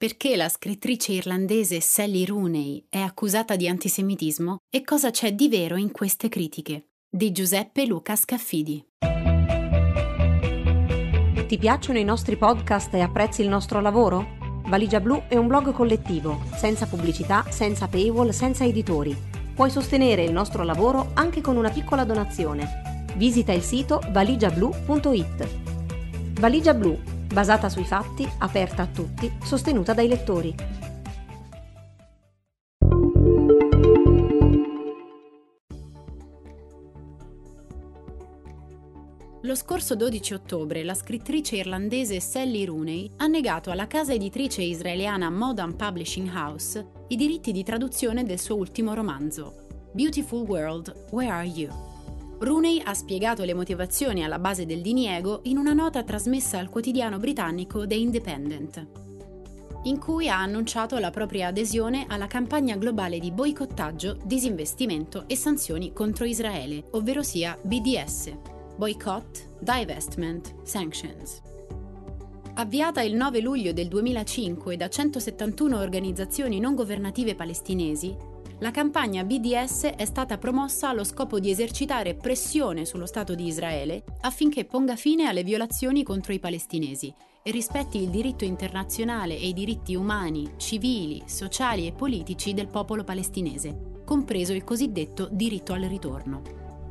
Perché la scrittrice irlandese Sally Rooney è accusata di antisemitismo e cosa c'è di vero in queste critiche? Di Giuseppe Luca Scaffidi. Ti piacciono i nostri podcast e apprezzi il nostro lavoro? Valigia Blu è un blog collettivo, senza pubblicità, senza paywall, senza editori. Puoi sostenere il nostro lavoro anche con una piccola donazione. Visita il sito valigiablu.it. Valigia Blu, basata sui fatti, aperta a tutti, sostenuta dai lettori. Lo scorso 12 ottobre la scrittrice irlandese Sally Rooney ha negato alla casa editrice israeliana Modern Publishing House i diritti di traduzione del suo ultimo romanzo, Beautiful World, Where Are You? Rooney ha spiegato le motivazioni alla base del diniego in una nota trasmessa al quotidiano britannico The Independent, in cui ha annunciato la propria adesione alla campagna globale di boicottaggio, disinvestimento e sanzioni contro Israele, ovvero sia BDS, Boycott, Divestment, Sanctions. Avviata il 9 luglio del 2005 da 171 organizzazioni non governative palestinesi, la campagna BDS è stata promossa allo scopo di esercitare pressione sullo Stato di Israele affinché ponga fine alle violazioni contro i palestinesi e rispetti il diritto internazionale e i diritti umani, civili, sociali e politici del popolo palestinese, compreso il cosiddetto diritto al ritorno.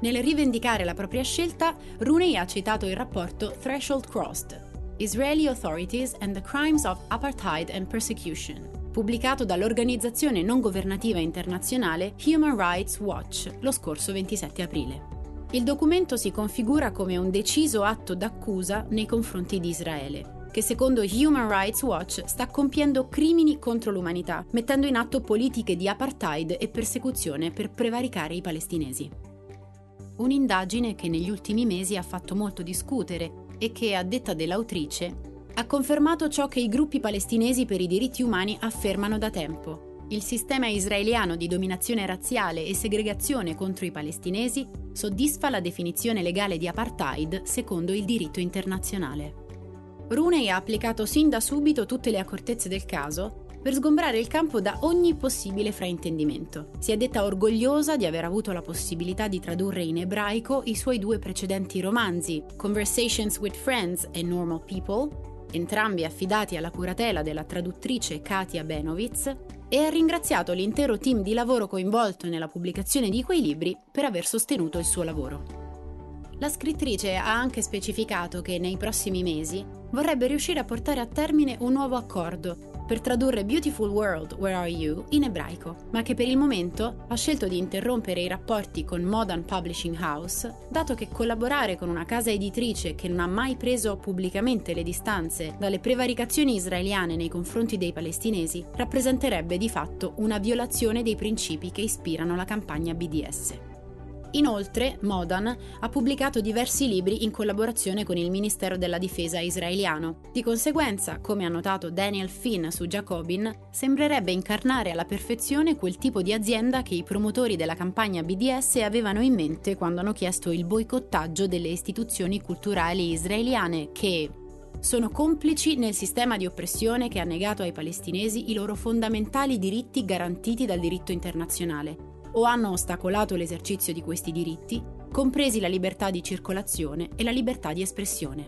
Nel rivendicare la propria scelta, Rooney ha citato il rapporto Threshold Crossed, Israeli Authorities and the Crimes of Apartheid and Persecution, pubblicato dall'organizzazione non governativa internazionale Human Rights Watch lo scorso 27 aprile. Il documento si configura come un deciso atto d'accusa nei confronti di Israele, che secondo Human Rights Watch sta compiendo crimini contro l'umanità, mettendo in atto politiche di apartheid e persecuzione per prevaricare i palestinesi. Un'indagine che negli ultimi mesi ha fatto molto discutere e che, a detta dell'autrice, ha confermato ciò che i gruppi palestinesi per i diritti umani affermano da tempo. Il sistema israeliano di dominazione razziale e segregazione contro i palestinesi soddisfa la definizione legale di apartheid secondo il diritto internazionale. Rooney ha applicato sin da subito tutte le accortezze del caso per sgombrare il campo da ogni possibile fraintendimento. Si è detta orgogliosa di aver avuto la possibilità di tradurre in ebraico i suoi due precedenti romanzi, Conversations with Friends e Normal People, entrambi affidati alla curatela della traduttrice Katia Benowitz, e ha ringraziato l'intero team di lavoro coinvolto nella pubblicazione di quei libri per aver sostenuto il suo lavoro. La scrittrice ha anche specificato che nei prossimi mesi vorrebbe riuscire a portare a termine un nuovo accordo per tradurre Beautiful World, Where Are You in ebraico, ma che per il momento ha scelto di interrompere i rapporti con Modern Publishing House, dato che collaborare con una casa editrice che non ha mai preso pubblicamente le distanze dalle prevaricazioni israeliane nei confronti dei palestinesi rappresenterebbe di fatto una violazione dei principi che ispirano la campagna BDS. Inoltre, Modan ha pubblicato diversi libri in collaborazione con il Ministero della Difesa israeliano. Di conseguenza, come ha notato Daniel Finn su Jacobin, sembrerebbe incarnare alla perfezione quel tipo di azienda che i promotori della campagna BDS avevano in mente quando hanno chiesto il boicottaggio delle istituzioni culturali israeliane che, sono complici nel sistema di oppressione che ha negato ai palestinesi i loro fondamentali diritti garantiti dal diritto internazionale o hanno ostacolato l'esercizio di questi diritti, compresi la libertà di circolazione e la libertà di espressione.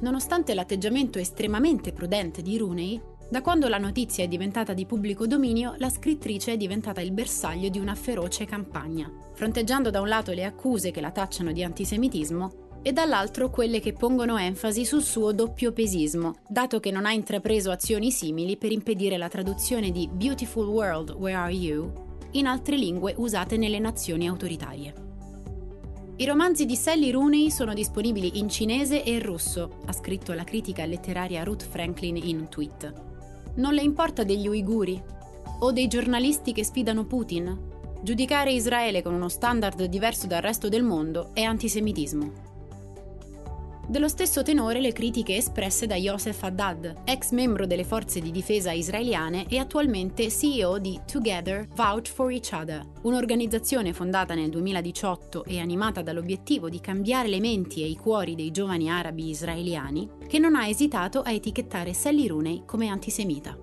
Nonostante l'atteggiamento estremamente prudente di Rooney, da quando la notizia è diventata di pubblico dominio, la scrittrice è diventata il bersaglio di una feroce campagna, fronteggiando da un lato le accuse che la tacciano di antisemitismo e dall'altro quelle che pongono enfasi sul suo doppio pesismo, dato che non ha intrapreso azioni simili per impedire la traduzione di Beautiful World, Where Are You in altre lingue usate nelle nazioni autoritarie. I romanzi di Sally Rooney sono disponibili in cinese e in russo, ha scritto la critica letteraria Ruth Franklin in un tweet. Non le importa degli uiguri o dei giornalisti che sfidano Putin? Giudicare Israele con uno standard diverso dal resto del mondo è antisemitismo. Dello stesso tenore le critiche espresse da Yosef Haddad, ex membro delle forze di difesa israeliane e attualmente CEO di Together Vouch for Each Other, un'organizzazione fondata nel 2018 e animata dall'obiettivo di cambiare le menti e i cuori dei giovani arabi israeliani, che non ha esitato a etichettare Sally Rooney come antisemita.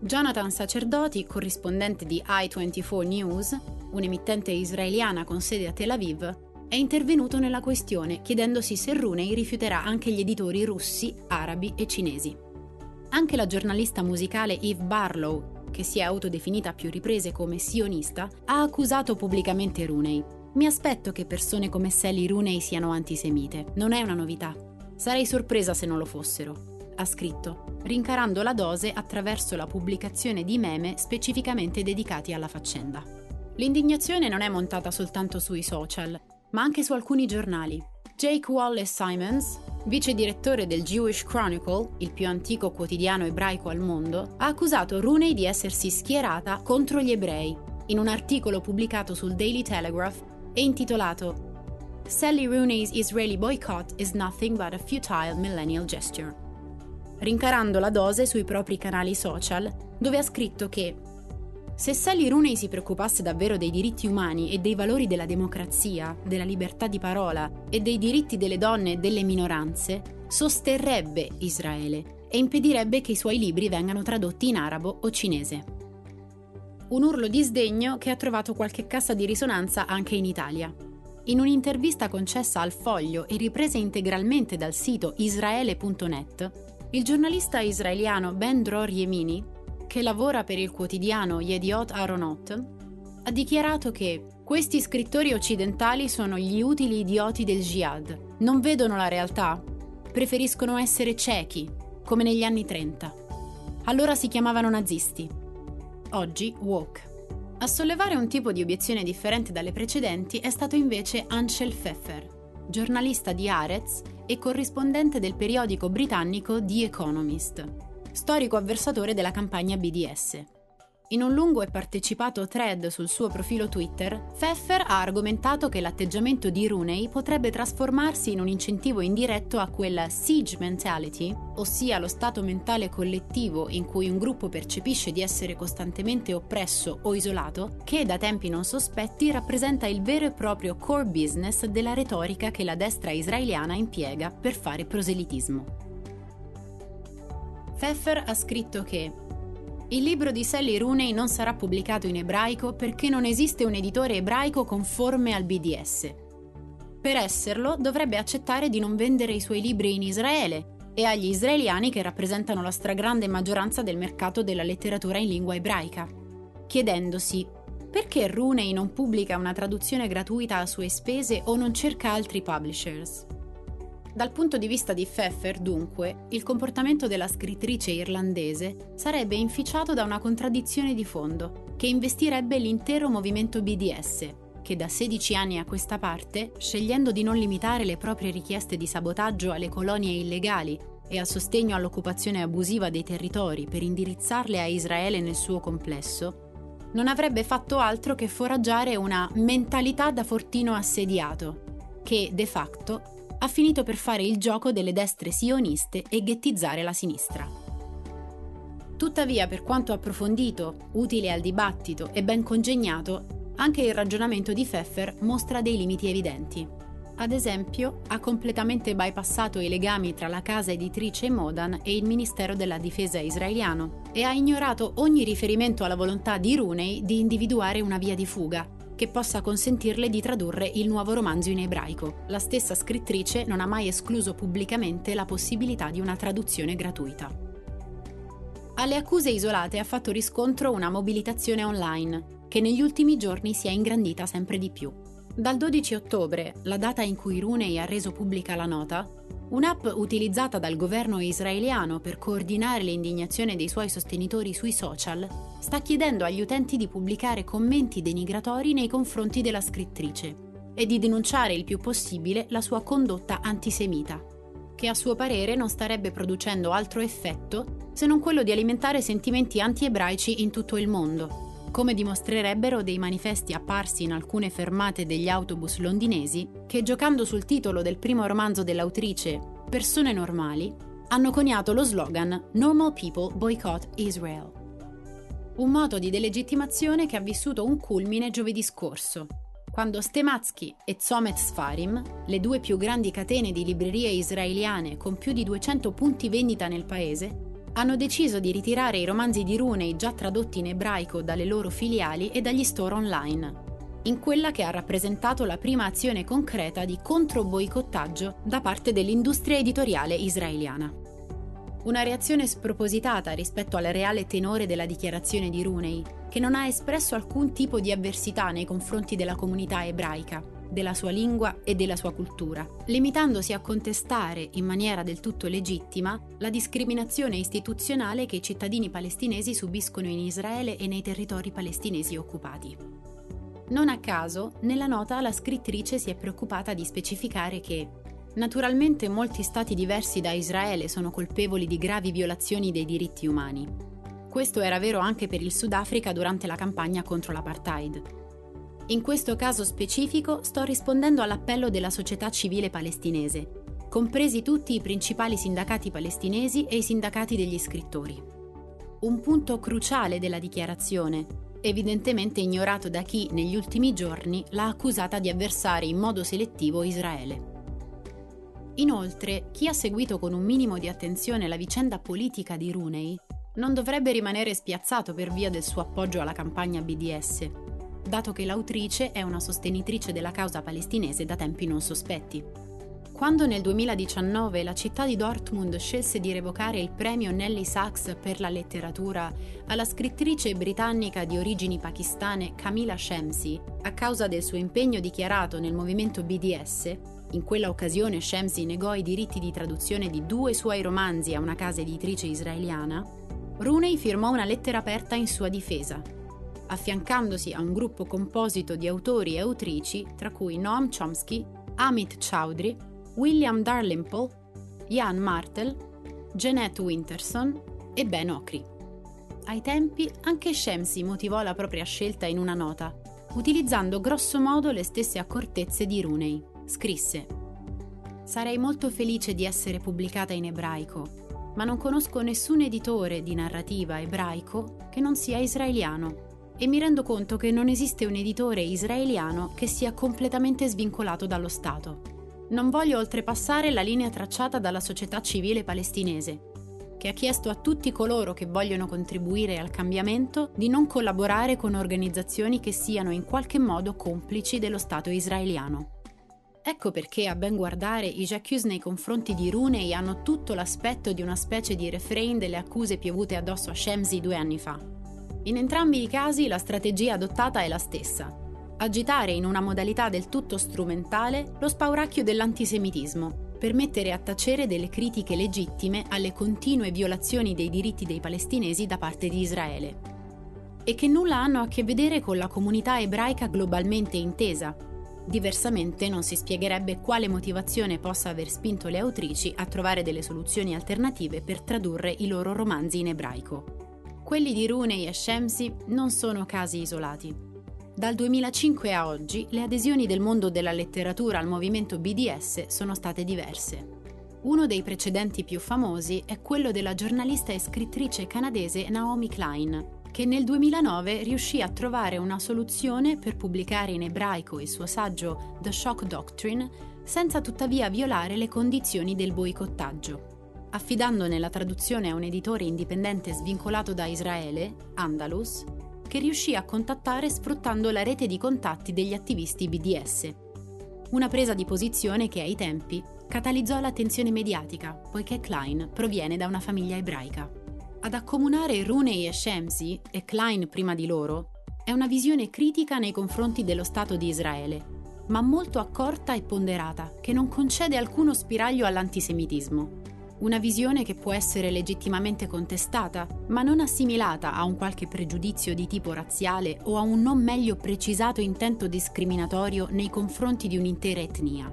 Jonathan Sacerdoti, corrispondente di i24 News, un'emittente israeliana con sede a Tel Aviv, è intervenuto nella questione chiedendosi se Rooney rifiuterà anche gli editori russi, arabi e cinesi. Anche la giornalista musicale Eve Barlow, che si è autodefinita a più riprese come sionista, ha accusato pubblicamente Rooney. Mi aspetto che persone come Sally Rooney siano antisemite, non è una novità. Sarei sorpresa se non lo fossero ha scritto, rincarando la dose attraverso la pubblicazione di meme specificamente dedicati alla faccenda. L'indignazione non è montata soltanto sui social, ma anche su alcuni giornali. Jake Wallace Simons, vice direttore del Jewish Chronicle, il più antico quotidiano ebraico al mondo, ha accusato Rooney di essersi schierata contro gli ebrei in un articolo pubblicato sul Daily Telegraph e intitolato Sally Rooney's Israeli boycott is nothing but a futile millennial gesture rincarando la dose sui propri canali social, dove ha scritto che se Sally Rooney si preoccupasse davvero dei diritti umani e dei valori della democrazia, della libertà di parola e dei diritti delle donne e delle minoranze, sosterrebbe Israele e impedirebbe che i suoi libri vengano tradotti in arabo o cinese. Un urlo di sdegno che ha trovato qualche cassa di risonanza anche in Italia. In un'intervista concessa al Foglio e ripresa integralmente dal sito israele.net, il giornalista israeliano Ben Dror Yemini, che lavora per il quotidiano Yediot Aronot, ha dichiarato che questi scrittori occidentali sono gli utili idioti del jihad, non vedono la realtà, preferiscono essere ciechi, come negli anni 30. Allora si chiamavano nazisti, oggi woke. A sollevare un tipo di obiezione differente dalle precedenti è stato invece Anshel Pfeffer, giornalista di Arez e corrispondente del periodico britannico The Economist, storico avversatore della campagna BDS. In un lungo e partecipato thread sul suo profilo Twitter, Pfeffer ha argomentato che l'atteggiamento di Rooney potrebbe trasformarsi in un incentivo indiretto a quella siege mentality, ossia lo stato mentale collettivo in cui un gruppo percepisce di essere costantemente oppresso o isolato, che da tempi non sospetti rappresenta il vero e proprio core business della retorica che la destra israeliana impiega per fare proselitismo. Pfeffer ha scritto che il libro di Sally Rooney non sarà pubblicato in ebraico perché non esiste un editore ebraico conforme al BDS. Per esserlo, dovrebbe accettare di non vendere i suoi libri in Israele e agli israeliani che rappresentano la stragrande maggioranza del mercato della letteratura in lingua ebraica, chiedendosi perché Rooney non pubblica una traduzione gratuita a sue spese o non cerca altri publishers. Dal punto di vista di Pfeffer, dunque, il comportamento della scrittrice irlandese sarebbe inficiato da una contraddizione di fondo, che investirebbe l'intero movimento BDS, che da 16 anni a questa parte, scegliendo di non limitare le proprie richieste di sabotaggio alle colonie illegali e al sostegno all'occupazione abusiva dei territori per indirizzarle a Israele nel suo complesso, non avrebbe fatto altro che foraggiare una mentalità da fortino assediato, che de facto ha finito per fare il gioco delle destre sioniste e ghettizzare la sinistra. Tuttavia, per quanto approfondito, utile al dibattito e ben congegnato, anche il ragionamento di Pfeffer mostra dei limiti evidenti. Ad esempio, ha completamente bypassato i legami tra la casa editrice Modan e il Ministero della Difesa israeliano e ha ignorato ogni riferimento alla volontà di Rooney di individuare una via di fuga, che possa consentirle di tradurre il nuovo romanzo in ebraico. La stessa scrittrice non ha mai escluso pubblicamente la possibilità di una traduzione gratuita. Alle accuse isolate ha fatto riscontro una mobilitazione online, che negli ultimi giorni si è ingrandita sempre di più. Dal 12 ottobre, la data in cui Rooney ha reso pubblica la nota, Un'app utilizzata dal governo israeliano per coordinare l'indignazione dei suoi sostenitori sui social sta chiedendo agli utenti di pubblicare commenti denigratori nei confronti della scrittrice e di denunciare il più possibile la sua condotta antisemita, che a suo parere non starebbe producendo altro effetto se non quello di alimentare sentimenti anti-ebraici in tutto il mondo, come dimostrerebbero dei manifesti apparsi in alcune fermate degli autobus londinesi che, giocando sul titolo del primo romanzo dell'autrice Persone normali, hanno coniato lo slogan Normal People Boycott Israel. Un moto di delegittimazione che ha vissuto un culmine giovedì scorso, quando Stematsky e Zomet Sfarim, le due più grandi catene di librerie israeliane con più di 200 punti vendita nel paese, hanno deciso di ritirare i romanzi di Rooney già tradotti in ebraico dalle loro filiali e dagli store online, in quella che ha rappresentato la prima azione concreta di contro-boicottaggio da parte dell'industria editoriale israeliana. Una reazione spropositata rispetto al reale tenore della dichiarazione di Rooney, che non ha espresso alcun tipo di avversità nei confronti della comunità ebraica, della sua lingua e della sua cultura, limitandosi a contestare in maniera del tutto legittima la discriminazione istituzionale che i cittadini palestinesi subiscono in Israele e nei territori palestinesi occupati. Non a caso, nella nota la scrittrice si è preoccupata di specificare che Naturalmente molti stati diversi da Israele sono colpevoli di gravi violazioni dei diritti umani. Questo era vero anche per il Sudafrica durante la campagna contro l'apartheid. In questo caso specifico sto rispondendo all'appello della società civile palestinese, compresi tutti i principali sindacati palestinesi e i sindacati degli scrittori. Un punto cruciale della dichiarazione, evidentemente ignorato da chi negli ultimi giorni l'ha accusata di avversare in modo selettivo Israele. Inoltre, chi ha seguito con un minimo di attenzione la vicenda politica di Rooney non dovrebbe rimanere spiazzato per via del suo appoggio alla campagna BDS, dato che l'autrice è una sostenitrice della causa palestinese da tempi non sospetti. Quando nel 2019 la città di Dortmund scelse di revocare il premio Nelly Sachs per la letteratura alla scrittrice britannica di origini pakistane Camila Shamsi, a causa del suo impegno dichiarato nel movimento BDS, in quella occasione Shamsi negò i diritti di traduzione di due suoi romanzi a una casa editrice israeliana, Rooney firmò una lettera aperta in sua difesa, affiancandosi a un gruppo composito di autori e autrici, tra cui Noam Chomsky, Amit Chowdhury, William Darlimple, Jan Martel, Jeanette Winterson e Ben Okri. Ai tempi anche Shamsi motivò la propria scelta in una nota, utilizzando grossomodo le stesse accortezze di Rooney. Scrisse Sarei molto felice di essere pubblicata in ebraico, ma non conosco nessun editore di narrativa ebraico che non sia israeliano e mi rendo conto che non esiste un editore israeliano che sia completamente svincolato dallo Stato. Non voglio oltrepassare la linea tracciata dalla società civile palestinese, che ha chiesto a tutti coloro che vogliono contribuire al cambiamento di non collaborare con organizzazioni che siano in qualche modo complici dello Stato israeliano. Ecco perché, a ben guardare, i j'accuse nei confronti di Rooney hanno tutto l'aspetto di una specie di refrain delle accuse piovute addosso a Shamsi due anni fa. In entrambi i casi la strategia adottata è la stessa. Agitare in una modalità del tutto strumentale lo spauracchio dell'antisemitismo, per mettere a tacere delle critiche legittime alle continue violazioni dei diritti dei palestinesi da parte di Israele. E che nulla hanno a che vedere con la comunità ebraica globalmente intesa. Diversamente non si spiegherebbe quale motivazione possa aver spinto le autrici a trovare delle soluzioni alternative per tradurre i loro romanzi in ebraico. Quelli di Rooney e Shamsi non sono casi isolati. Dal 2005 a oggi le adesioni del mondo della letteratura al movimento BDS sono state diverse. Uno dei precedenti più famosi è quello della giornalista e scrittrice canadese Naomi Klein, che nel 2009 riuscì a trovare una soluzione per pubblicare in ebraico il suo saggio The Shock Doctrine senza tuttavia violare le condizioni del boicottaggio affidandone la traduzione a un editore indipendente svincolato da Israele, Andalus, che riuscì a contattare sfruttando la rete di contatti degli attivisti BDS. Una presa di posizione che ai tempi catalizzò l'attenzione mediatica, poiché Klein proviene da una famiglia ebraica. Ad accomunare Rooney e Shamsi, e Klein prima di loro, è una visione critica nei confronti dello Stato di Israele, ma molto accorta e ponderata, che non concede alcuno spiraglio all'antisemitismo. Una visione che può essere legittimamente contestata, ma non assimilata a un qualche pregiudizio di tipo razziale o a un non meglio precisato intento discriminatorio nei confronti di un'intera etnia.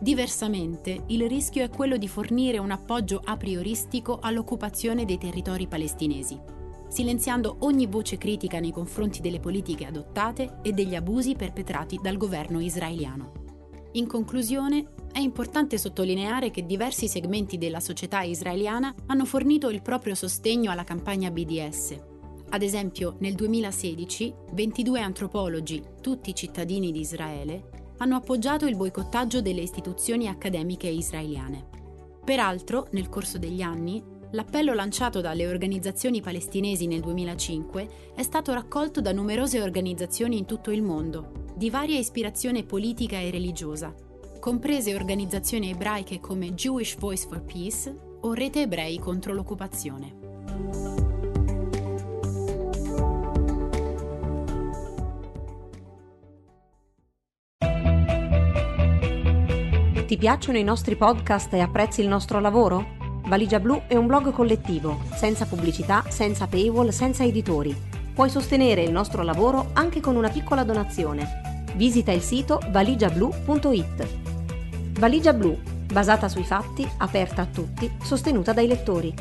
Diversamente, il rischio è quello di fornire un appoggio a prioristico all'occupazione dei territori palestinesi, silenziando ogni voce critica nei confronti delle politiche adottate e degli abusi perpetrati dal governo israeliano. In conclusione, è importante sottolineare che diversi segmenti della società israeliana hanno fornito il proprio sostegno alla campagna BDS. Ad esempio, nel 2016, 22 antropologi, tutti cittadini di Israele, hanno appoggiato il boicottaggio delle istituzioni accademiche israeliane. Peraltro, nel corso degli anni, L'appello lanciato dalle organizzazioni palestinesi nel 2005 è stato raccolto da numerose organizzazioni in tutto il mondo, di varia ispirazione politica e religiosa, comprese organizzazioni ebraiche come Jewish Voice for Peace o Rete Ebrei contro l'occupazione. Ti piacciono i nostri podcast e apprezzi il nostro lavoro? Valigia Blu è un blog collettivo, senza pubblicità, senza paywall, senza editori. Puoi sostenere il nostro lavoro anche con una piccola donazione. Visita il sito valigiablu.it. Valigia Blu, basata sui fatti, aperta a tutti, sostenuta dai lettori.